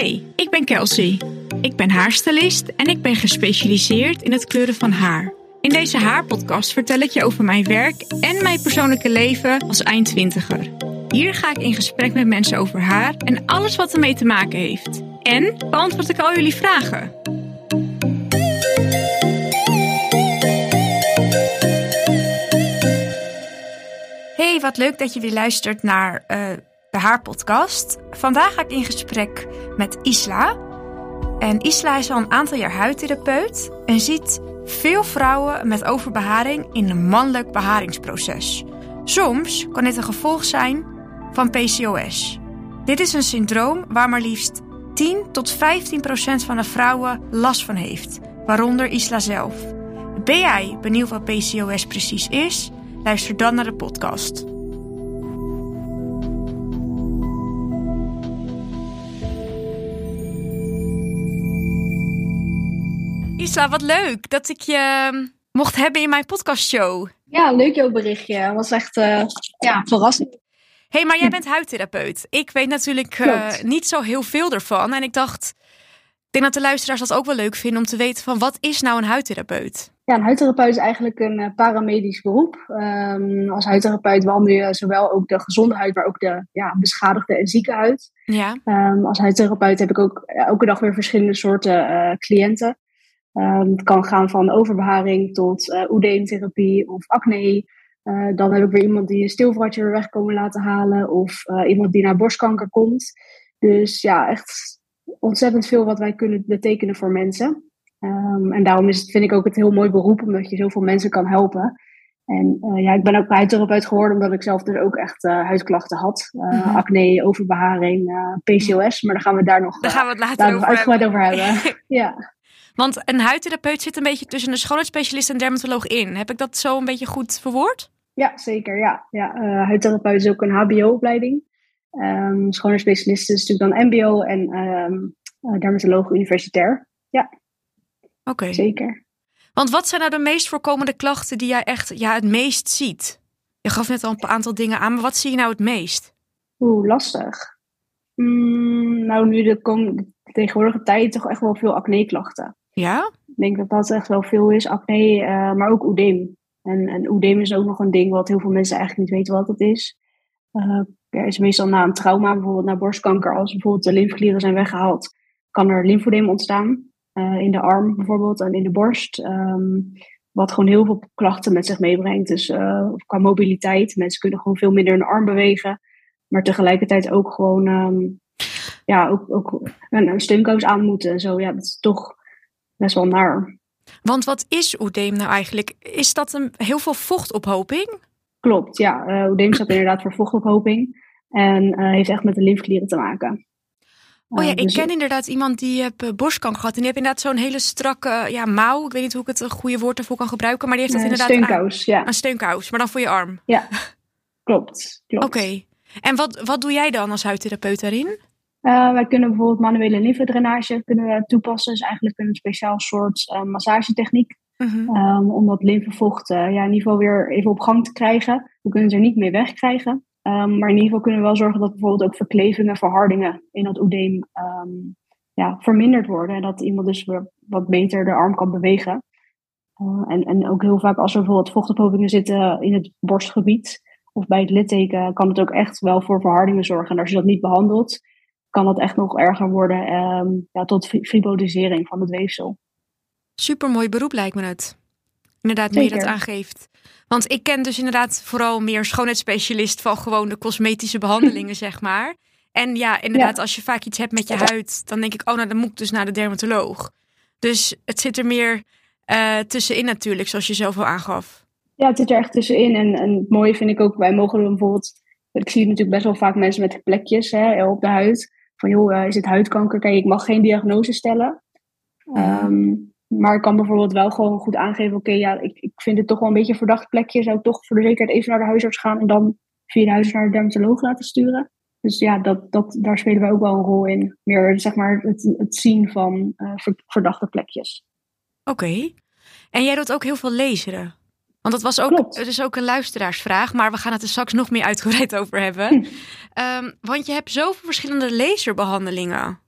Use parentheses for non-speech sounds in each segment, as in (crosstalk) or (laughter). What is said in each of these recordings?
Hey, ik ben Kelsey. Ik ben haarstylist en ik ben gespecialiseerd in het kleuren van haar. In deze haarpodcast vertel ik je over mijn werk en mijn persoonlijke leven als eindtwintiger. Hier ga ik in gesprek met mensen over haar en alles wat ermee te maken heeft. En beantwoord ik al jullie vragen. Hey, wat leuk dat je weer luistert naar uh, de Haarpodcast. Vandaag ga ik in gesprek met Isla. En Isla is al een aantal jaar huidtherapeut en ziet veel vrouwen met overbeharing in een mannelijk beharingsproces. Soms kan dit een gevolg zijn van PCOS. Dit is een syndroom waar maar liefst 10 tot 15 procent van de vrouwen last van heeft, waaronder Isla zelf. Ben jij benieuwd wat PCOS precies is? Luister dan naar de podcast. Wat leuk dat ik je ehm, mocht hebben in mijn podcastshow. Ja, leuk jouw berichtje. Het was echt uh, ja, verrassend. hey, maar jij bent huidtherapeut. Ik weet natuurlijk uh, niet zo heel veel ervan. En ik dacht, ik denk dat de luisteraars dat ook wel leuk vinden om te weten van wat is nou een huidtherapeut? Ja, een huidtherapeut is eigenlijk een uh, paramedisch beroep. Um, als huidtherapeut behandel je zowel ook de gezonde huid, maar ook de ja, beschadigde en zieke huid. Ja. Um, als huidtherapeut heb ik ook elke dag weer verschillende soorten cliënten. Um, het kan gaan van overbeharing tot uh, oedeemtherapie of acne. Uh, dan heb ik weer iemand die een stilvratje weer weg komen laten halen. Of uh, iemand die naar borstkanker komt. Dus ja, echt ontzettend veel wat wij kunnen betekenen voor mensen. Um, en daarom is het, vind ik ook het heel mooi beroep, omdat je zoveel mensen kan helpen. En ja, ik ben ook huidtherapeut geworden omdat ik zelf dus ook echt huidklachten had. Mm-hmm. Acne, overbeharing, PCOS. Maar daar gaan we daar nog, daar gaan we het later over, uitgebreid over hebben. (laughs) ja. Want een huidtherapeut zit een beetje tussen een schoonheidsspecialist en dermatoloog in. Heb ik dat zo een beetje goed verwoord? Ja, zeker. Ja. Ja, uh, huidtherapeut is ook een HBO-opleiding. Um, schoonheidsspecialist is natuurlijk dan MBO en um, uh, dermatoloog universitair. Ja. Oké. Okay. Zeker. Want wat zijn nou de meest voorkomende klachten die jij echt ja, het meest ziet? Je gaf net al een aantal dingen aan, maar wat zie je nou het meest? Oeh, lastig. Mm, nou, nu de, kom, tegenwoordige tijd toch echt wel veel acne-klachten. Ja? Ik denk dat dat echt wel veel is. Acne, uh, maar ook oedeem. En, en oedeem is ook nog een ding wat heel veel mensen eigenlijk niet weten wat het is. Uh, er is meestal na een trauma, bijvoorbeeld na borstkanker, als bijvoorbeeld de lymfeklieren zijn weggehaald, kan er lymfodeem ontstaan. Uh, in de arm bijvoorbeeld en in de borst. Um, wat gewoon heel veel klachten met zich meebrengt. Dus qua mobiliteit. Mensen kunnen gewoon veel minder hun arm bewegen. Maar tegelijkertijd ook gewoon um, ja, ook, ook een, een steunkous aan moeten. En zo, ja, dat is toch best wel naar. Want wat is oedeem nou eigenlijk? Is dat een, heel veel vochtophoping? Klopt, ja. Uh, oedeem staat inderdaad voor vochtophoping. En uh, heeft echt met de lymfeklieren te maken. Oh ja, ik dus ken inderdaad iemand die uh, borstkanker gehad. En die heeft inderdaad zo'n hele strakke ja, mouw. Ik weet niet hoe ik het een goede woord ervoor kan gebruiken. Maar die heeft dat inderdaad steunkous, aan, ja. Een steunkous, maar dan voor je arm. Ja, klopt. klopt. Oké. Okay. En wat, wat doe jij dan als huidtherapeut daarin? Uh, wij kunnen bijvoorbeeld manuele lymfedrainage kunnen we toepassen. Dus eigenlijk een speciaal soort uh, massagetechniek. Mm-hmm. Um, om dat lymfevocht uh, ja, in ieder geval weer even op gang te krijgen. We kunnen ze er niet mee wegkrijgen. Um, maar in ieder geval kunnen we wel zorgen dat bijvoorbeeld ook verklevingen, verhardingen in dat oedeem um, ja, verminderd worden. En dat iemand dus weer wat beter de arm kan bewegen. en, en ook heel vaak als er bijvoorbeeld vochtophopingen zitten in het borstgebied of bij het litteken, kan het ook echt wel voor verhardingen zorgen. En als je dat niet behandelt, kan dat echt nog erger worden um, ja, tot fibrosering van het weefsel. Supermooi beroep lijkt me het. Inderdaad, nu je dat aangeeft. Want ik ken dus inderdaad vooral meer schoonheidsspecialist van gewoon de cosmetische behandelingen, (laughs) zeg maar. En ja, inderdaad, ja. als je vaak iets hebt met je huid, dan denk ik, oh, nou, dan moet ik dus naar de dermatoloog. Dus het zit er meer uh, tussenin natuurlijk, zoals je zelf al aangaf. Ja, het zit er echt tussenin. En, en het mooie vind ik ook, wij mogen bijvoorbeeld, ik zie natuurlijk best wel vaak mensen met plekjes hè, op de huid van joh, uh, is het huidkanker? Kijk, ik mag geen diagnose stellen. Um, maar ik kan bijvoorbeeld wel gewoon goed aangeven, oké, okay, ja, ik, ik vind het toch wel een beetje een verdacht plekje. Zou ik toch voor de zekerheid even naar de huisarts gaan en dan via de huisarts naar de dermatoloog laten sturen? Dus ja, dat, dat, daar spelen wij ook wel een rol in. Meer zeg maar het, het zien van uh, verdachte plekjes. Oké. Okay. En jij doet ook heel veel lezen. Want dat was ook, Klopt. het is ook een luisteraarsvraag, maar we gaan het er straks nog meer uitgebreid over hebben. Hm. Um, want je hebt zoveel verschillende laserbehandelingen.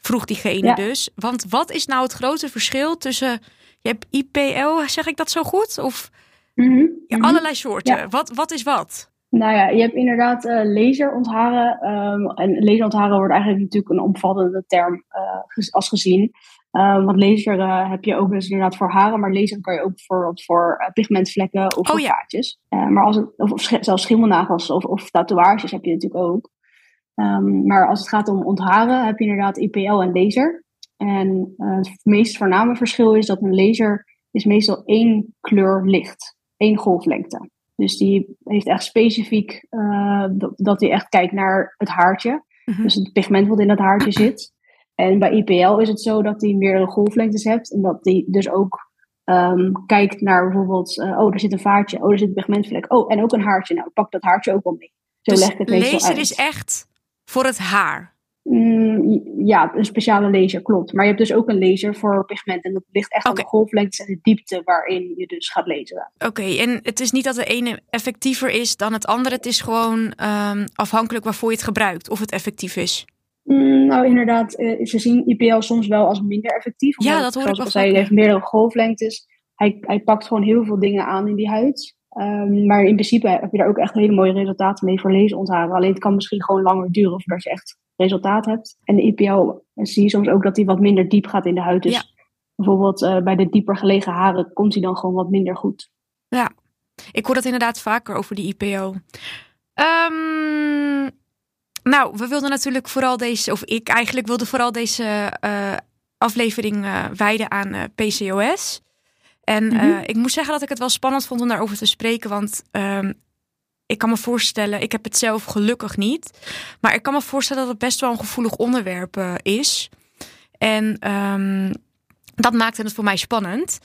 vroeg diegene dus. Want wat is nou het grote verschil tussen, je hebt IPL, zeg ik dat zo goed? Of Mhm, ja, mhm. allerlei soorten. Ja. Wat, wat is wat? Nou ja, je hebt inderdaad eh laserontharen. ehm, en laserontharen wordt eigenlijk natuurlijk een omvattende term eh, als gezien. Ehm, want laser eh, heb je ook dus inderdaad voor haren, maar laser kan je ook bijvoorbeeld voor eh, pigmentvlekken of Oh voor ja. Eh, maar als het, of, zelfs schimmelnagels of, of tatoeages heb je natuurlijk ook. Ehm, maar als het gaat om ontharen heb je inderdaad IPL en laser. En het meest voorname verschil is dat een laser is meestal één kleur licht, één golflengte. Dus die heeft echt specifiek dat, dat hij echt kijkt naar het haartje. Mhm. Dus het pigment wat in dat haartje zit. En bij IPL is het zo dat hij meerdere golflengtes hebt. En dat hij dus ook ehm, kijkt naar bijvoorbeeld... eh, oh, er zit een vaartje. Oh, er zit een pigmentvlek. Oh, en ook een haartje. Nou, pak dat haartje ook wel mee. Zo dus leg ik het meestal laser uit. is echt voor het haar. Mm, ja, een speciale laser, klopt. Maar je hebt dus ook een laser voor pigment. En dat ligt echt aan de golflengtes en de diepte waarin je dus gaat laseren. Oké, en het is niet dat de ene effectiever is dan het andere. Het is gewoon ehm, afhankelijk waarvoor je het gebruikt, of het effectief is. Mm, nou, inderdaad, eh, ze zien IPL soms wel als minder effectief. Ja, omdat, dat hoor ik wel zei, hij heeft meerdere golflengtes. Hij, hij pakt gewoon heel veel dingen aan in die huid. Ehm, maar in principe heb je daar ook echt hele mooie resultaten mee voor laserontharen. Alleen het kan misschien gewoon langer duren voordat je echt resultaat hebt. En de IPL zie je soms ook dat hij wat minder diep gaat in de huid. Dus Ja. bijvoorbeeld eh, bij de dieper gelegen haren komt hij dan gewoon wat minder goed. Ik hoor dat inderdaad vaker over die IPO. Ehm, nou, we wilden natuurlijk vooral deze, of ik eigenlijk wilde vooral deze eh, aflevering eh, wijden aan eh, PCOS. En Mhm. ik moet zeggen dat ik het wel spannend vond om daarover te spreken, want ehm, ik kan me voorstellen, ik heb het zelf gelukkig niet, maar ik kan me voorstellen dat het best wel een gevoelig onderwerp is. En ehm, dat maakte het voor mij spannend.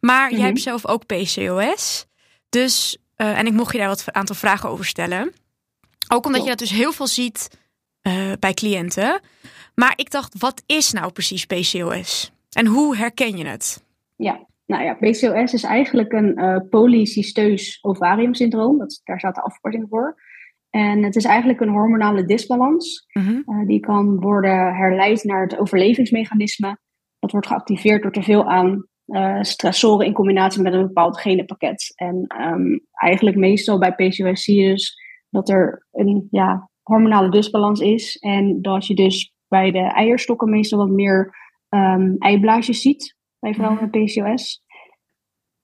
Maar jij Mhm. hebt zelf ook PCOS. Dus, en ik mocht je daar wat aantal vragen over stellen. Ook omdat je dat dus heel veel ziet eh, bij cliënten. Maar ik dacht, wat is nou precies PCOS? En hoe herken je het? Ja, nou ja, PCOS is eigenlijk een eh polycysteus ovariumsyndroom. Dat, daar staat de afkorting voor. En het is eigenlijk een hormonale disbalans. Mhm. Eh, die kan worden herleid naar het overlevingsmechanisme. Dat wordt geactiveerd door te veel aan stressoren in combinatie met een bepaald genenpakket. En ehm, eigenlijk meestal bij PCOS zie je dus dat er een ja, hormonale disbalans is. En dat je dus bij de eierstokken meestal wat meer ehm, eiblaasjes ziet bij vrouwen met PCOS.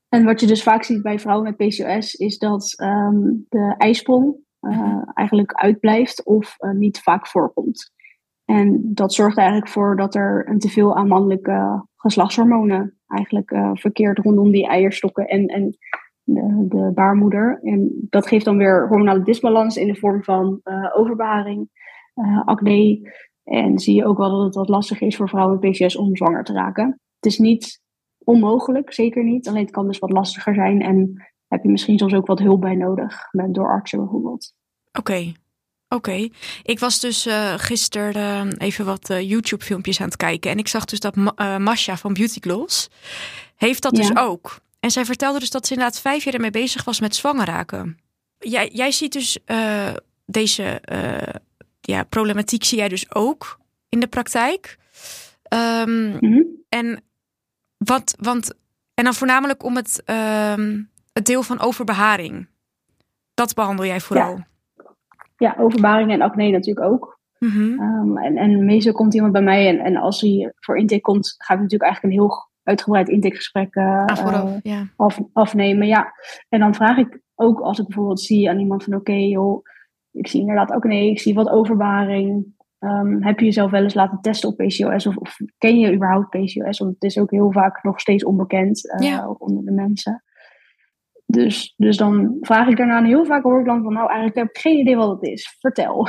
En wat je dus vaak ziet bij vrouwen met PCOS is dat ehm, de eisprong eh, eigenlijk uitblijft of eh, niet vaak voorkomt. En dat zorgt er eigenlijk voor dat er een teveel aan mannelijke geslachtshormonen eigenlijk eh, verkeert rondom die eierstokken en, en de, de baarmoeder. En dat geeft dan weer hormonale disbalans in de vorm van overbeharing, eh, acne. En zie je ook wel dat het wat lastiger is voor vrouwen met PCOS om zwanger te raken. Het is niet onmogelijk, zeker niet. Alleen het kan dus wat lastiger zijn en heb je misschien soms ook wat hulp bij nodig, met, door artsen bijvoorbeeld. Oké. Oké, ik was dus eh gisteren even wat eh, YouTube-filmpjes aan het kijken. En ik zag dus dat Ma Masha van Beauty Gloss heeft dat dus ook. En zij vertelde dus dat ze inderdaad vijf jaar ermee bezig was met zwanger raken. Jij, jij ziet dus eh, deze eh, ja, problematiek zie jij dus ook in de praktijk. Ehm, Mhm. en wat, want en dan voornamelijk om het, ehm, het deel van overbeharing. Dat behandel jij vooral. Ja, overbaring en acne natuurlijk ook. Mhm. Um, en, en meestal komt iemand bij mij en, en als hij voor intake komt, ga ik natuurlijk eigenlijk een heel uitgebreid intakegesprek uh, ja. af, afnemen. Ja. En dan vraag ik ook als ik bijvoorbeeld zie aan iemand van oké joh, ik zie inderdaad acne, ik zie wat overbaring. Um, heb je jezelf wel eens laten testen op PCOS of, of ken je überhaupt PCOS? Want het is ook heel vaak nog steeds onbekend uh, Ja. ook onder de mensen. Dus, dus dan vraag ik daarna en heel vaak hoor ik dan van nou eigenlijk heb ik geen idee wat het is. Vertel.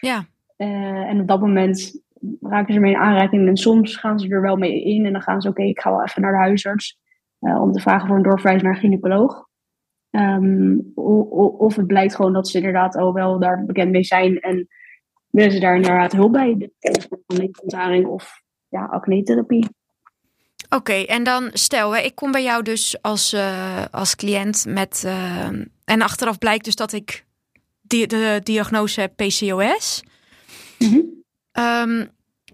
Ja. Uh, (laughs) en op dat moment raken ze mee in aanraking. En soms gaan ze er wel mee in. En dan gaan ze, oké, okay, ik ga wel even naar de huisarts. Uh, om te vragen voor een doorverwijs naar een gynaecoloog. Um, of het blijkt gewoon dat ze inderdaad al wel daar bekend mee zijn. En willen ze daar inderdaad hulp bij. Of ja, acne-therapie. Oké, okay, en dan stel, hè, ik kom bij jou dus als, uh, als cliënt met... Uh, en achteraf blijkt dus dat ik die, de diagnose heb PCOS. Mm -hmm. Um,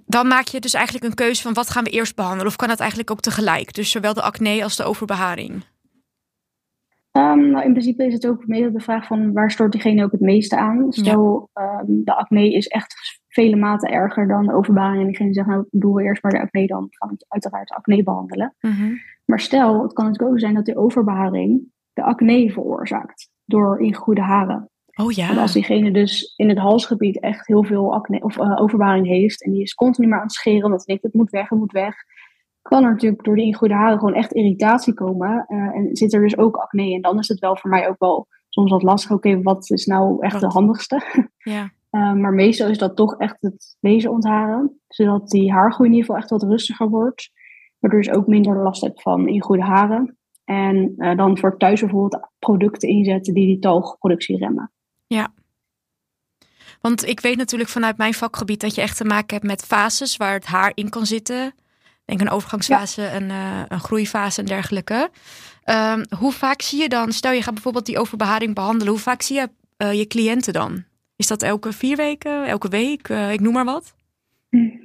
dan maak je dus eigenlijk een keuze van wat gaan we eerst behandelen? Of kan dat eigenlijk ook tegelijk? Dus zowel de acne als de overbeharing? Um, nou, in principe is het ook meer de vraag van waar stort diegene ook het meeste aan. Stel, ehm, de acne is echt vele maten erger dan de overbeharing. En diegene zegt, nou doen we eerst maar de acne, dan gaan we uiteraard de acne behandelen. Mhm. Maar stel, het kan natuurlijk ook zijn dat die overbeharing de acne veroorzaakt door ingegroeide haren. Oh ja. En als diegene dus in het halsgebied echt heel veel acne of uh, overbeharing heeft en die is continu maar aan het scheren omdat hij denkt het moet weg, het moet weg, kan er natuurlijk door die ingegroeide haren gewoon echt irritatie komen. Uh, en zit er dus ook acne. En dan is het wel voor mij ook wel soms wat lastig. Oké, wat is nou echt de handigste? Ja. uh, (laughs) maar meestal is dat toch echt het laser ontharen. Zodat die haargroei in ieder geval echt wat rustiger wordt. Waardoor je dus ook minder last hebt van ingegroeide haren. En dan voor thuis bijvoorbeeld producten inzetten die die talgproductie remmen. Ja. Want ik weet natuurlijk vanuit mijn vakgebied dat je echt te maken hebt met fases waar het haar in kan zitten. Denk een overgangsfase, een, uh, een groeifase en dergelijke. Um, hoe vaak zie je dan, stel je gaat bijvoorbeeld die overbeharing behandelen, hoe vaak zie je uh, je cliënten dan? Is dat elke vier weken, elke week, uh, ik noem maar wat?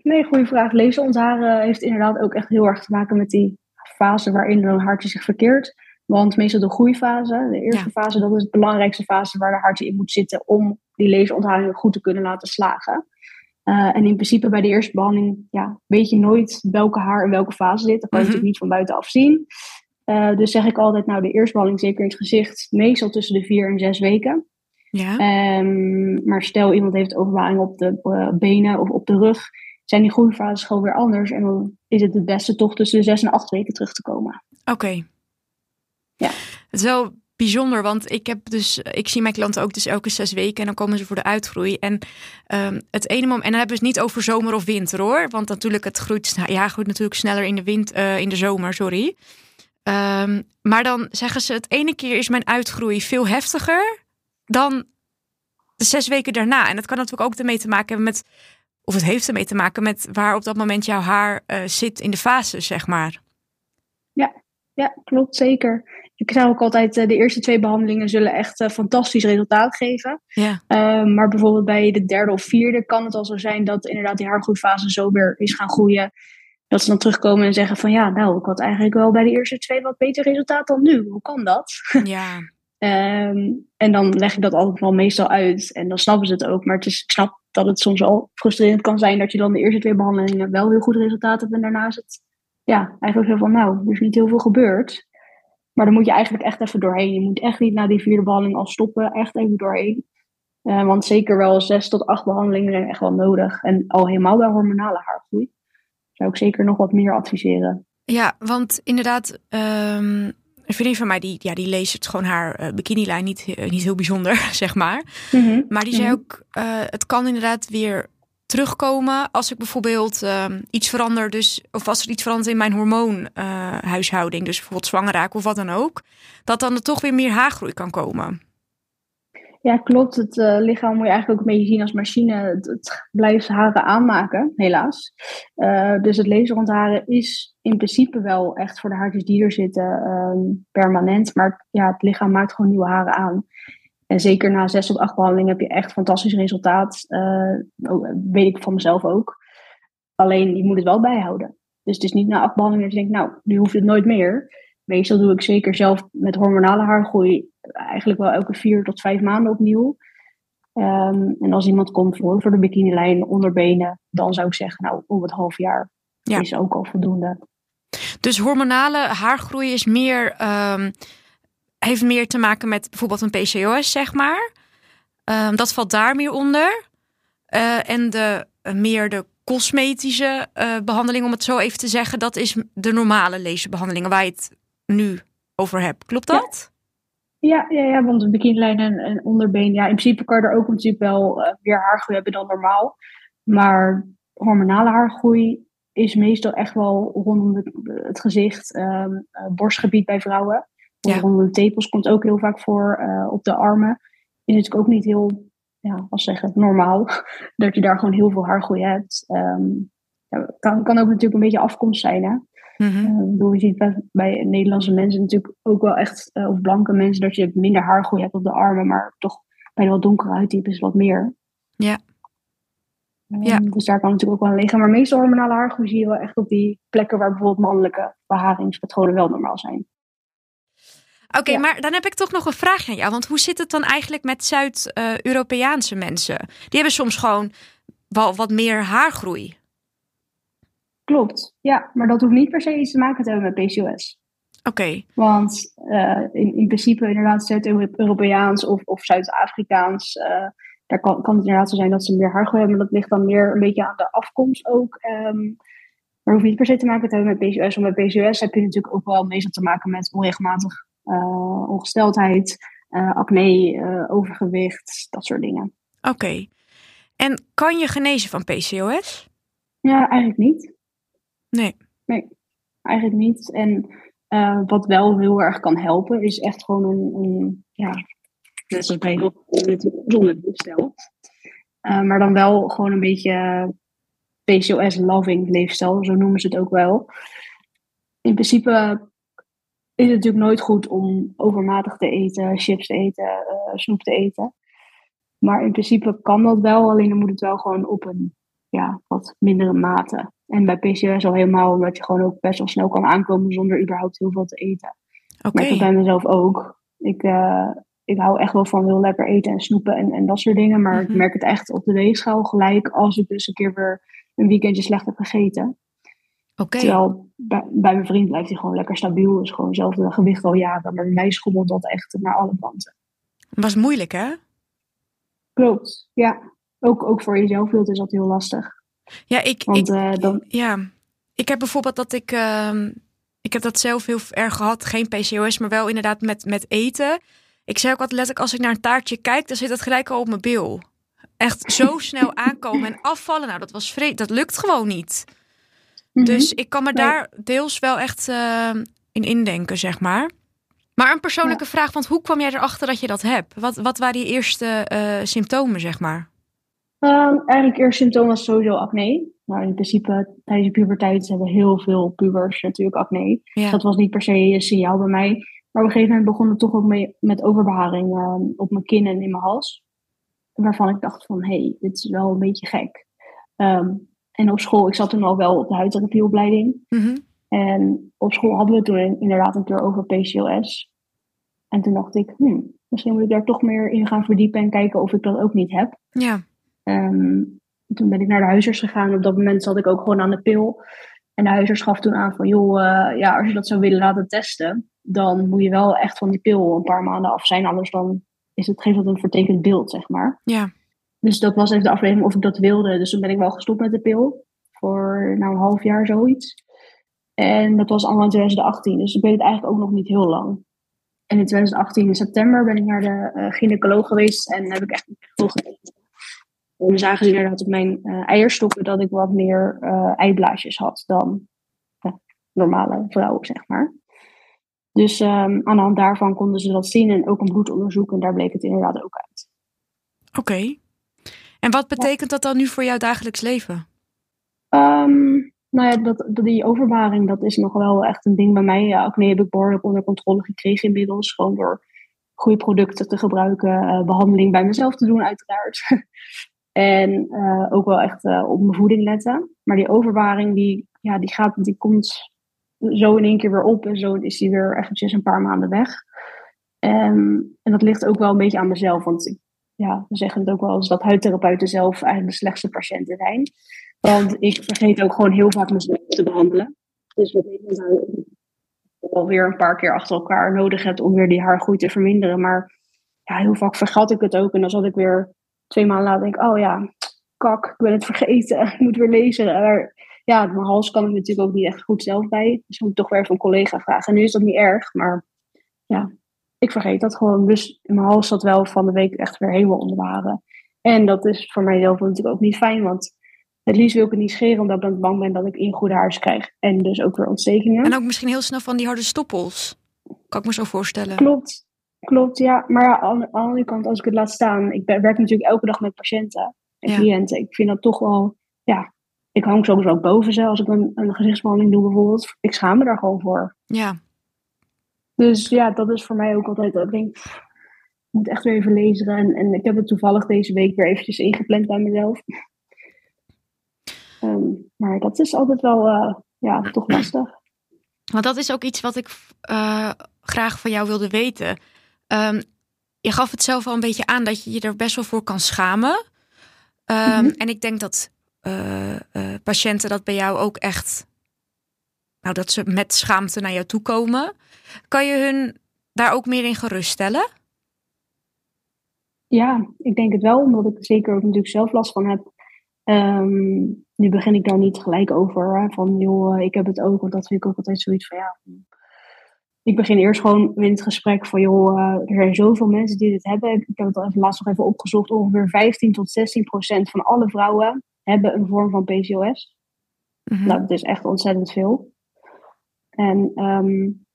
Nee, goede vraag. Lezenontharen heeft inderdaad ook echt heel erg te maken met die fase waarin een hartje zich verkeert. Want meestal de groeifase, de eerste ja. fase, dat is de belangrijkste fase waar de hartje in moet zitten om die lezerontharing goed te kunnen laten slagen. Uh, en in principe bij de eerste behandeling ja, weet je nooit welke haar in welke fase zit. Dat kan je mm -hmm. natuurlijk niet van buitenaf zien. Uh, dus zeg ik altijd, nou de eerste behandeling zeker in het gezicht, meestal tussen de vier en zes weken. Ja. Um, maar stel iemand heeft overbeharing op de uh, benen of op de rug, zijn die groeifases gewoon weer anders. En dan is het het beste toch tussen de zes en acht weken terug te komen. Oké. Okay. Ja. Het is wel bijzonder, want ik heb dus, ik zie mijn klanten ook dus elke zes weken en dan komen ze voor de uitgroei. En um, het ene moment, en dan hebben we het niet over zomer of winter hoor, want natuurlijk het groeit, ja, groeit natuurlijk sneller in de wind, uh, in de zomer, sorry. Um, maar dan zeggen ze, het ene keer is mijn uitgroei veel heftiger dan de zes weken daarna. En dat kan natuurlijk ook ermee te maken hebben met, of het heeft ermee te maken met waar op dat moment jouw haar uh, zit in de fase, zeg maar. Ja, ja, klopt zeker. Ik zou ook altijd, de eerste twee behandelingen zullen echt uh, fantastisch resultaat geven. Ja. Uh, maar bijvoorbeeld bij de derde of vierde kan het al zo zijn dat inderdaad die haargroeifase zo weer is gaan groeien. Dat ze dan terugkomen en zeggen van ja, nou, ik had eigenlijk wel bij de eerste twee wat beter resultaat dan nu. Hoe kan dat? (laughs) Ja. um, en dan leg ik dat altijd wel meestal uit. En dan snappen ze het ook. Maar het is, ik snap dat het soms al frustrerend kan zijn dat je dan de eerste twee behandelingen wel heel goed resultaat hebt. En daarna is het ja, eigenlijk zo van nou, er is niet heel veel gebeurd. Maar dan moet je eigenlijk echt even doorheen. Je moet echt niet na die vierde behandeling al stoppen. Echt even doorheen. Uh, want zeker wel zes tot acht behandelingen zijn echt wel nodig. En al helemaal bij hormonale haargroei zou ik zeker nog wat meer adviseren. Ja, want inderdaad, um, een vriendin van mij die, ja, die leest gewoon haar uh, bikinilijn niet, uh, niet heel bijzonder, (laughs) zeg maar. Mm -hmm. Maar die zei mm -hmm. ook, het kan inderdaad weer terugkomen als ik bijvoorbeeld uh, iets verander, dus, of als er iets verandert in mijn hormoonhuishouding, uh, dus bijvoorbeeld zwanger raak of wat dan ook, dat dan er toch weer meer haargroei kan komen. Ja, klopt. Het uh, lichaam moet je eigenlijk ook een beetje zien als machine. Het, blijft haren aanmaken, helaas. Uh, dus het laserontharen is in principe wel echt voor de haartjes die er zitten um, permanent. Maar ja, het lichaam maakt gewoon nieuwe haren aan. En zeker na zes tot acht behandelingen heb je echt fantastisch resultaat. Uh, weet ik van mezelf ook. Alleen je moet het wel bijhouden. Dus het is niet na acht behandelingen dat je denkt, nou, nu hoeft het nooit meer. Meestal doe ik zeker zelf met hormonale haargroei eigenlijk wel elke vier tot vijf maanden opnieuw. Um, en als iemand komt voor, voor de bikinilijn, onderbenen, dan zou ik zeggen, nou, om het half jaar ja. is ook al voldoende. Dus hormonale haargroei is meer, um, heeft meer te maken met bijvoorbeeld een PCOS, zeg maar. Um, dat valt daar meer onder. Uh, en de, uh, meer de cosmetische uh, behandeling, om het zo even te zeggen, dat is de normale laserbehandelingen waar je het nu over hebt. Klopt dat? Ja, ja, ja, ja want een bikinilijn en, en onderbeen, ja, in principe kan je er ook natuurlijk wel uh, meer haargroei hebben dan normaal. Maar hormonale haargroei is meestal echt wel rondom het, het gezicht, um, uh, borstgebied bij vrouwen. Ja. Rondom de tepels komt ook heel vaak voor, uh, op de armen. Is natuurlijk ook niet heel, ja, als zeggen, normaal. (laughs) dat je daar gewoon heel veel haargroei hebt. Um, ja, kan, kan ook natuurlijk een beetje afkomst zijn, hè. Mm -hmm. uh, je ziet bij, bij, Nederlandse mensen natuurlijk ook wel echt, uh, of blanke mensen, dat je minder haargroei hebt op de armen, maar toch bij de wat donkere huidtypes wat meer. Ja. Ja. Dus daar kan natuurlijk ook wel aan liggen. Maar meestal hormonale haargroei zie je wel echt op die plekken waar bijvoorbeeld mannelijke beharingspatronen wel normaal zijn. Oké, Ja. maar dan heb ik toch nog een vraag aan jou. Want hoe zit het dan eigenlijk met Zuid-Europese mensen? Die hebben soms gewoon wel wat meer haargroei. Klopt, ja. Maar dat hoeft niet per se iets te maken te hebben met PCOS. Oké, Want eh, in, in principe inderdaad Zuid-Europeaans of, of Zuid-Afrikaans, eh, daar kan, kan het inderdaad zo zijn dat ze meer haargroei hebben. Maar dat ligt dan meer een beetje aan de afkomst ook. ehm maar hoeft niet per se te maken te hebben met PCOS. Want bij PCOS heb je natuurlijk ook wel meestal te maken met onregelmatig eh, ongesteldheid, eh, acne, eh, overgewicht, dat soort dingen. oké. En kan je genezen van PCOS? Ja, eigenlijk niet. Nee. Eigenlijk niet. En wat wel heel erg kan helpen, is echt gewoon een, een ja, net zoals bij heel veel gezonde leefstijl. Eh, maar dan wel gewoon een beetje PCOS-loving leefstijl, zo noemen ze het ook wel. In principe is het natuurlijk nooit goed om overmatig te eten, chips te eten, eh, snoep te eten. Maar in principe kan dat wel, alleen dan moet het wel gewoon op een ja, wat mindere mate. En bij PCOS al helemaal, omdat je gewoon ook best wel snel kan aankomen zonder überhaupt heel veel te eten. Oké. Maar ik bij mezelf ook. Ik, eh, ik hou echt wel van heel lekker eten en snoepen en, en dat soort dingen. Maar ik Mhm. merk het echt op de weegschaal gelijk als ik dus een keer weer een weekendje slecht heb gegeten. Terwijl bij, bij mijn vriend blijft hij gewoon lekker stabiel. Is gewoon hetzelfde gewicht al jaren. Maar bij mij schommelt dat echt naar alle kanten. Was moeilijk, hè? Klopt, ja. Ook, ook voor jezelf is dat heel lastig. Ja, ik, Want ik, eh, dan, ja. ik heb bijvoorbeeld dat ik... ehm, ik heb dat zelf heel erg gehad. Geen PCOS, maar wel inderdaad met, met eten. Ik zei ook altijd letterlijk, als ik naar een taartje kijk... dan zit dat gelijk al op mijn bil. Echt zo (laughs) snel aankomen en afvallen. Nou, dat was vre Dat lukt gewoon niet. Mhm. Dus ik kan me Nee. daar deels wel echt eh, in indenken, zeg maar. Maar een persoonlijke vraag, want hoe kwam jij erachter dat je dat hebt? Wat, wat waren je eerste eh, symptomen, zeg maar? Ehm, eigenlijk eerst symptoom was sowieso acne. Nou, in principe tijdens de puberteit hebben heel veel pubers natuurlijk acne. Ja. Dat was niet per se een signaal bij mij. Maar op een gegeven moment begon het toch ook mee, met overbeharing ehm, op mijn kin en in mijn hals. Waarvan ik dacht van, hé, hey, dit is wel een beetje gek. Ehm, en op school, ik zat toen al wel op de huidtherapieopleiding. Mhm. En op school hadden we toen inderdaad een keer over PCOS. En toen dacht ik, hmm, misschien moet ik daar toch meer in gaan verdiepen en kijken of ik dat ook niet heb. Ja, Ehm, toen ben ik naar de huisarts gegaan. Op dat moment zat ik ook gewoon aan de pil. En de huisarts gaf toen aan van, joh, eh, ja, als je dat zou willen laten testen, dan moet je wel echt van die pil een paar maanden af zijn. Anders dan is het, geeft dat een vertekend beeld, zeg maar. ja. Dus dat was even de afweging of ik dat wilde. Dus toen ben ik wel gestopt met de pil. Voor nou, een half jaar zoiets. En dat was allemaal in 2018. Dus ik weet het eigenlijk ook nog niet heel lang. En in 2018 in september ben ik naar de eh, gynaecoloog geweest. En heb ik echt veel. En zagen ze inderdaad op mijn eh, eierstokken dat ik wat meer eh, eiblaasjes had dan normale vrouwen, zeg maar. Dus ehm, aan de hand daarvan konden ze dat zien en ook een bloedonderzoek. En daar bleek het inderdaad ook uit. Oké. En wat betekent dat dan nu voor jouw dagelijks leven? Ehm, nou ja, dat, die overbaring, dat is nog wel echt een ding bij mij. Ja, acne heb ik behoorlijk onder controle gekregen inmiddels. Gewoon door goede producten te gebruiken, eh, behandeling bij mezelf te doen uiteraard. (laughs) en eh, ook wel echt eh, op mijn voeding letten. Maar die overbaring, die, ja, die, gaat, die komt zo in één keer weer op. En zo is die weer eventjes een paar maanden weg. En, en dat ligt ook wel een beetje aan mezelf. Want ik, ja, we zeggen het ook wel eens dat huidtherapeuten zelf eigenlijk de slechtste patiënten zijn. Want ik vergeet ook gewoon heel vaak mezelf te behandelen. Dus wat ik nou alweer een paar keer achter elkaar nodig heb om weer die haargroei te verminderen. Maar ja, heel vaak vergat ik het ook. En dan zat ik weer twee maanden later denk oh ja, kak, ik ben het vergeten. (laughs) Ik moet weer lezen. Maar ja, mijn hals kan ik natuurlijk ook niet echt goed zelf bij. Dus moet ik toch weer even een collega vragen. En nu is dat niet erg, maar ja, ik vergeet dat gewoon. Dus in mijn hals zat wel van de week echt weer helemaal onder waren. En dat is voor mijzelf natuurlijk ook niet fijn, want het liefst wil ik het niet scheren, omdat ik dan bang ben dat ik ingoedaars krijg. En dus ook weer ontstekingen. En ook misschien heel snel van die harde stoppels. Kan ik me zo voorstellen. Klopt, klopt, ja. Maar ja, aan, de andere kant, als ik het laat staan, ik ben- werk natuurlijk elke dag met patiënten en Ja. cliënten. Ik vind dat toch wel, ja, ik hang sowieso ook boven ze als ik een, een gezichtsbehandeling doe bijvoorbeeld. Ik schaam me daar gewoon voor. Ja, Dus ja, dat is voor mij ook altijd dat ik denk, pff, ik moet echt weer even lezen. En, en ik heb het toevallig deze week weer eventjes ingepland bij mezelf. Maar dat is altijd wel, uh, ja, toch lastig. Want dat is ook iets wat ik uh, graag van jou wilde weten. Um, je gaf het zelf al een beetje aan dat je je er best wel voor kan schamen. Um, mm -hmm. En ik denk dat uh, patiënten dat bij jou ook echt. Nou, dat ze met schaamte naar jou toe komen. Kan je hun daar ook meer in geruststellen? Ja, ik denk het wel, omdat ik er zeker ook natuurlijk zelf last van heb. Um, nu begin ik daar niet gelijk over. Hè, van joh, ik heb het ook. Want dat vind ik ook altijd zoiets van ja. Ik begin eerst gewoon in het gesprek van joh, uh, er zijn zoveel mensen die dit hebben. Ik heb het even, laatst nog even opgezocht. Ongeveer 15 tot 16 procent van alle vrouwen hebben een vorm van PCOS. Mm -hmm. Nou, dat is echt ontzettend veel. En um,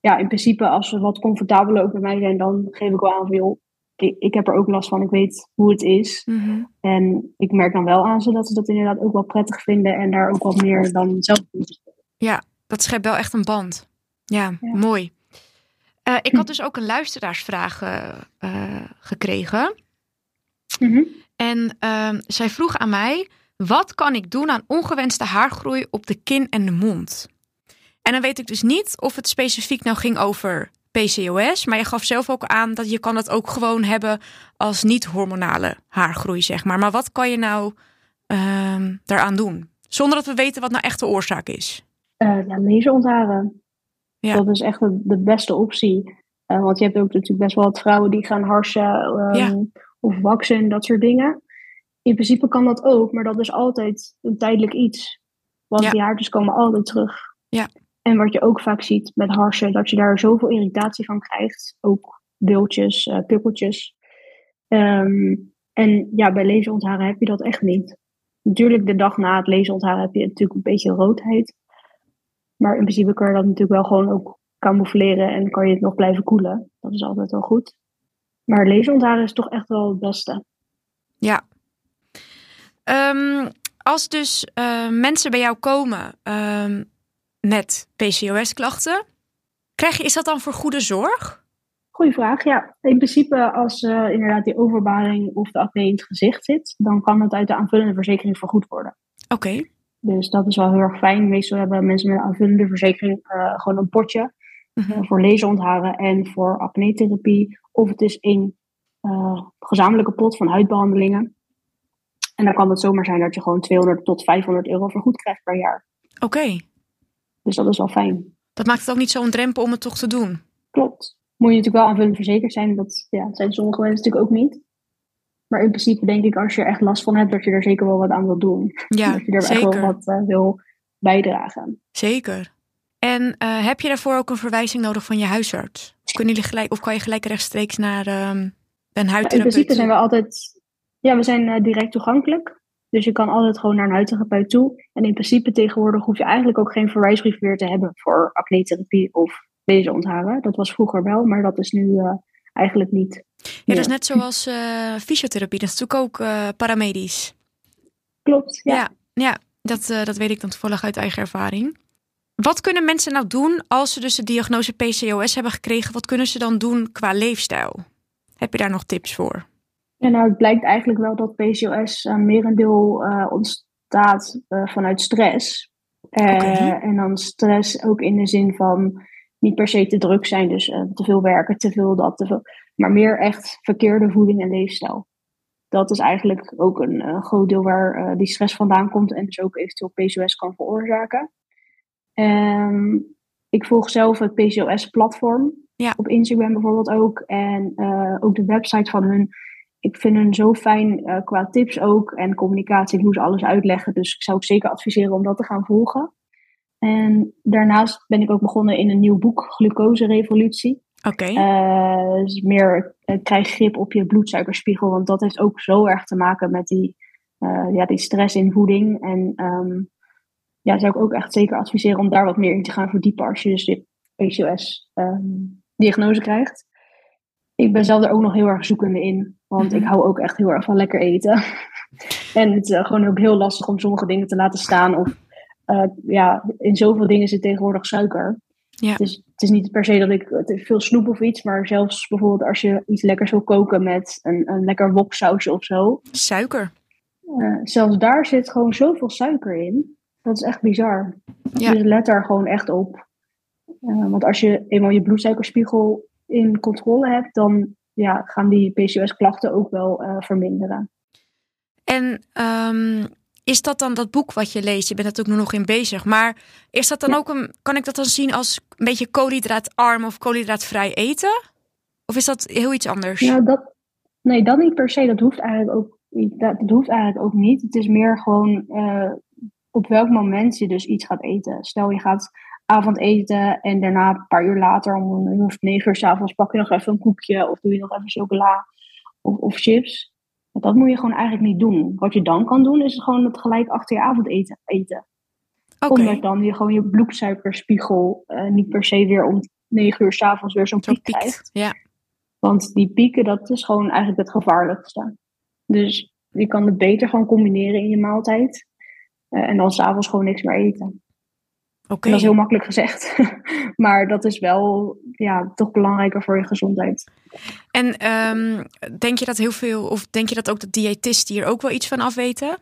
ja, in principe, als ze wat comfortabeler ook bij mij zijn, dan geef ik wel aan van joh, ik, ik heb er ook last van. Ik weet hoe het is. Mm -hmm. En ik merk dan wel aan ze dat ze dat inderdaad ook wel prettig vinden en daar ook wat meer dan zelf. Ja, dat schept wel echt een band. Ja, ja. mooi. Uh, ik had dus ook een luisteraarsvraag uh, gekregen. Mm -hmm. En uh, zij vroeg aan mij: wat kan ik doen aan ongewenste haargroei op de kin en de mond? En dan weet ik dus niet of het specifiek nou ging over PCOS. Maar je gaf zelf ook aan dat je kan het ook gewoon hebben als niet-hormonale haargroei, zeg maar. Maar wat kan je nou um, daaraan doen? Zonder dat we weten wat nou echt de oorzaak is. Uh, ja, laserontharen. Ja. Dat is echt de, de beste optie. Uh, want je hebt ook natuurlijk best wel wat vrouwen die gaan harsen um, ja. of waxen en dat soort dingen. In principe kan dat ook, maar dat is altijd een tijdelijk iets. Want ja. die haartjes komen altijd terug. Ja. En wat je ook vaak ziet met harsen, dat je daar zoveel irritatie van krijgt. Ook beeldjes, uh, en ja, bij laserontharen heb je dat echt niet. Natuurlijk, de dag na het laserontharen heb je natuurlijk een beetje roodheid. Maar in principe kan je dat natuurlijk wel gewoon ook camoufleren en kan je het nog blijven koelen. Dat is altijd wel goed. Maar laserontharen is toch echt wel het beste. Ja. Um, als dus uh, mensen bij jou komen um, met PCOS-klachten. Krijg je, is dat dan voor goede zorg? Goeie vraag, ja. In principe als uh, inderdaad die overbaring of de acne in het gezicht zit, dan kan het uit de aanvullende verzekering vergoed worden. Oké. Okay. Dus dat is wel heel erg fijn. Meestal hebben mensen met een aanvullende verzekering uh, gewoon een potje -hmm. uh, voor laserontharen en voor acne-therapie. Of het is een gezamenlijke pot van huidbehandelingen. En dan kan het zomaar zijn dat je gewoon 200 tot 500 euro vergoed krijgt per jaar. Oké. Okay. Dus dat is wel fijn. Dat maakt het ook niet zo'n drempel om het toch te doen? Klopt. Moet je natuurlijk wel aanvullend verzekerd zijn. Dat ja, zijn sommige mensen natuurlijk ook niet. Maar in principe denk ik als je er echt last van hebt, dat je er zeker wel wat aan wil doen. Ja, dat je er zeker. echt wel wat uh, wil bijdragen. Zeker. En uh, heb je daarvoor ook een verwijzing nodig van je huisarts? Kunnen jullie gelijk, of kan je gelijk rechtstreeks naar um, een huidtherapeut? Ja, in principe zijn we altijd... Ja, we zijn uh, direct toegankelijk. Dus je kan altijd gewoon naar een huidtherapeut toe. En in principe tegenwoordig hoef je eigenlijk ook geen verwijsbrief meer te hebben voor acne-therapie of laserontharen. Dat was vroeger wel, maar dat is nu uh, eigenlijk niet. Ja, dat is net zoals uh, fysiotherapie. Dat is natuurlijk ook uh, paramedisch. Klopt, ja. Ja, ja dat, dat weet ik dan toevallig uit eigen ervaring. Wat kunnen mensen nou doen als ze dus de diagnose PCOS hebben gekregen? Wat kunnen ze dan doen qua leefstijl? Heb je daar nog tips voor? Ja, nou, het blijkt eigenlijk wel dat PCOS uh, merendeel uh, ontstaat uh, vanuit stress. Okay. En dan stress ook in de zin van niet per se te druk zijn, dus te veel werken, te veel dat, te veel, maar meer echt verkeerde voeding en leefstijl. Dat is eigenlijk ook een groot deel waar die stress vandaan komt en dus ook eventueel PCOS kan veroorzaken. Um, ik volg zelf het PCOS-platform ja. op Instagram bijvoorbeeld ook en ook de website van hun ik vind hen zo fijn uh, qua tips ook en communicatie en hoe ze alles uitleggen. Dus ik zou ook zeker adviseren om dat te gaan volgen. En daarnaast ben ik ook begonnen in een nieuw boek, Glucose Revolutie. Oké. Okay. Uh, dus meer uh, krijg grip op je bloedsuikerspiegel, want dat heeft ook zo erg te maken met die, ja, die stress in voeding. En um, ja, zou ik ook echt zeker adviseren om daar wat meer in te gaan verdiepen als je dus de PCOS-diagnose um, krijgt. Ik ben zelf er ook nog heel erg zoekende in. Want ik hou ook echt heel erg van lekker eten. (laughs) en het is uh, gewoon ook heel lastig om sommige dingen te laten staan. Of uh, ja, in zoveel dingen zit tegenwoordig suiker. Ja. Dus het is niet per se dat ik veel snoep of iets. Maar zelfs bijvoorbeeld als je iets lekkers wil koken met een, een lekker woksausje of zo. Suiker. Uh, zelfs daar zit gewoon zoveel suiker in. Dat is echt bizar. Ja. Dus let daar gewoon echt op. Uh, want als je eenmaal je bloedsuikerspiegel in controle hebt, dan ja, gaan die PCOS-klachten ook wel uh, verminderen. En um, is dat dan dat boek wat je leest? Je bent natuurlijk nog in bezig. Maar is dat dan ook een. Kan ik dat dan zien als een beetje koolhydraatarm of koolhydraatvrij eten? Of is dat heel iets anders? Nou, dat, nee, dat niet per se. Dat hoeft eigenlijk ook, dat, dat hoeft eigenlijk ook niet. Het is meer gewoon uh, op welk moment je dus iets gaat eten. Stel je gaat avondeten en daarna een paar uur later, om een uur of negen uur s'avonds, pak je nog even een koekje of doe je nog even chocola of, of chips. Dat moet je gewoon eigenlijk niet doen. Wat je dan kan doen, is gewoon het gelijk achter je avondeten eten. Okay. Omdat dan je gewoon je bloedsuikerspiegel uh, niet per se weer om negen uur s'avonds weer zo'n piek krijgt. Ja. Want die pieken, dat is gewoon eigenlijk het gevaarlijkste. Dus je kan het beter gewoon combineren in je maaltijd. Uh, en dan s'avonds gewoon niks meer eten. Okay. Dat is heel makkelijk gezegd. (laughs) maar dat is wel ja, toch belangrijker voor je gezondheid. En um, denk je dat heel veel, of denk je dat ook de diëtisten hier ook wel iets van afweten?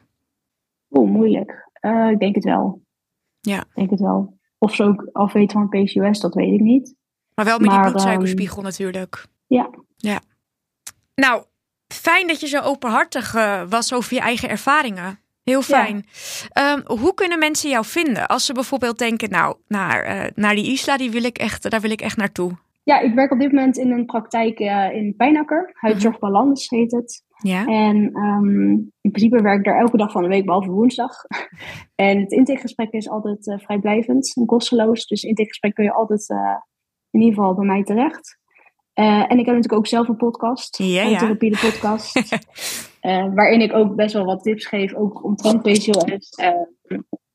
Oeh, moeilijk. Uh, ik denk het wel. Ja. Ik denk het wel. Of ze ook afweten van PCOS, dat weet ik niet. Maar wel met maar, die bloedsuikerspiegel um, natuurlijk. Ja. Ja. Nou, fijn dat je zo openhartig uh, was over je eigen ervaringen. Heel fijn. Ja. Um, hoe kunnen mensen jou vinden? Als ze bijvoorbeeld denken, nou, naar, uh, naar die Isla, die wil ik echt, daar wil ik echt naartoe. Ja, ik werk op dit moment in een praktijk uh, in Pijnakker. Huidzorgbalans heet het. Ja. En um, in principe werk ik daar elke dag van de week, behalve woensdag. (laughs) en het intakegesprek is altijd uh, vrijblijvend en kosteloos. Dus intakegesprek kun je altijd in ieder geval bij mij terecht. Uh, en ik heb natuurlijk ook zelf een podcast, ja, ja. een therapie de podcast, uh, (laughs) waarin ik ook best wel wat tips geef, ook omtrent PCOS. Uh,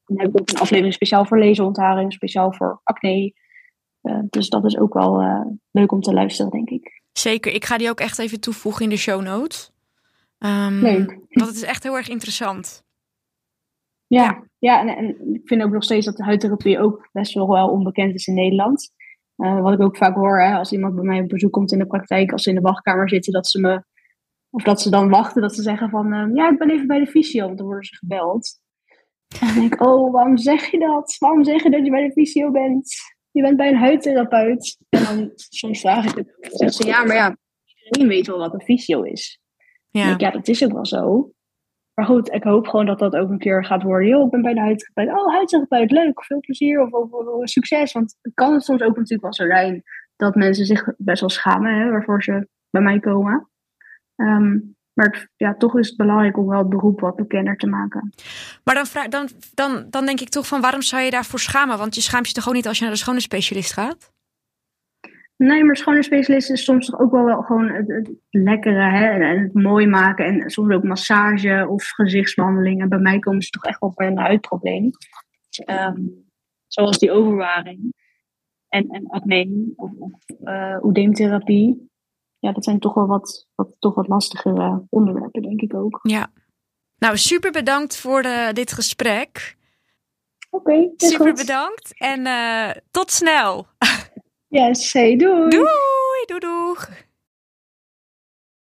dan heb ik ook een aflevering speciaal voor lezerontharing, speciaal voor acne. dus dat is ook wel leuk om te luisteren, denk ik. Zeker, ik ga die ook echt even toevoegen in de show notes. Um, leuk. Want het is echt heel erg interessant. Ja, ja. ja en, en, ik vind ook nog steeds dat de huidtherapie ook best wel, wel onbekend is in Nederland. Uh, wat ik ook vaak hoor, hè, als iemand bij mij op bezoek komt in de praktijk, als ze in de wachtkamer zitten, dat ze me, of dat ze dan wachten, dat ze zeggen van, uh, ja, ik ben even bij de fysio, want dan worden ze gebeld. En dan denk ik, oh, waarom zeg je dat? Waarom zeg je dat je bij de fysio bent? Je bent bij een huidtherapeut. En dan soms vraag ik het, zeggen ze, ja, maar ja, iedereen weet wel wat een fysio is. Ja. Denk, ja, dat is ook wel zo. Maar goed, ik hoop gewoon dat dat ook een keer gaat worden. Yo, ik ben bij de huidtherapeut. Oh, huidtherapeut, leuk. Veel plezier of, of, succes. Want het kan soms ook natuurlijk wel zo zijn dat mensen zich best wel schamen hè, waarvoor ze bij mij komen. Um, maar ja, toch is het belangrijk om wel het beroep wat bekender te maken. Maar dan, vraag, dan, dan, dan denk ik toch van waarom zou je daarvoor schamen? Want je schaamt je toch gewoon niet als je naar de schone specialist gaat? Nee, maar schone specialist is soms toch ook wel, wel gewoon het, het lekkere hè? En, het mooi maken. En soms ook massage of gezichtsbehandeling. En bij mij komen ze toch echt wel voor een huidprobleem. Um, zoals die overwaring. En, en acne of, of uh, oedeemtherapie. Ja, dat zijn toch wel wat, wat, toch wat lastigere onderwerpen, denk ik ook. Ja. Nou, super bedankt voor de, dit gesprek. Oké, okay, super goed. bedankt. En uh, tot snel. (laughs) Yes, hey, doei. Doei, doei, doei.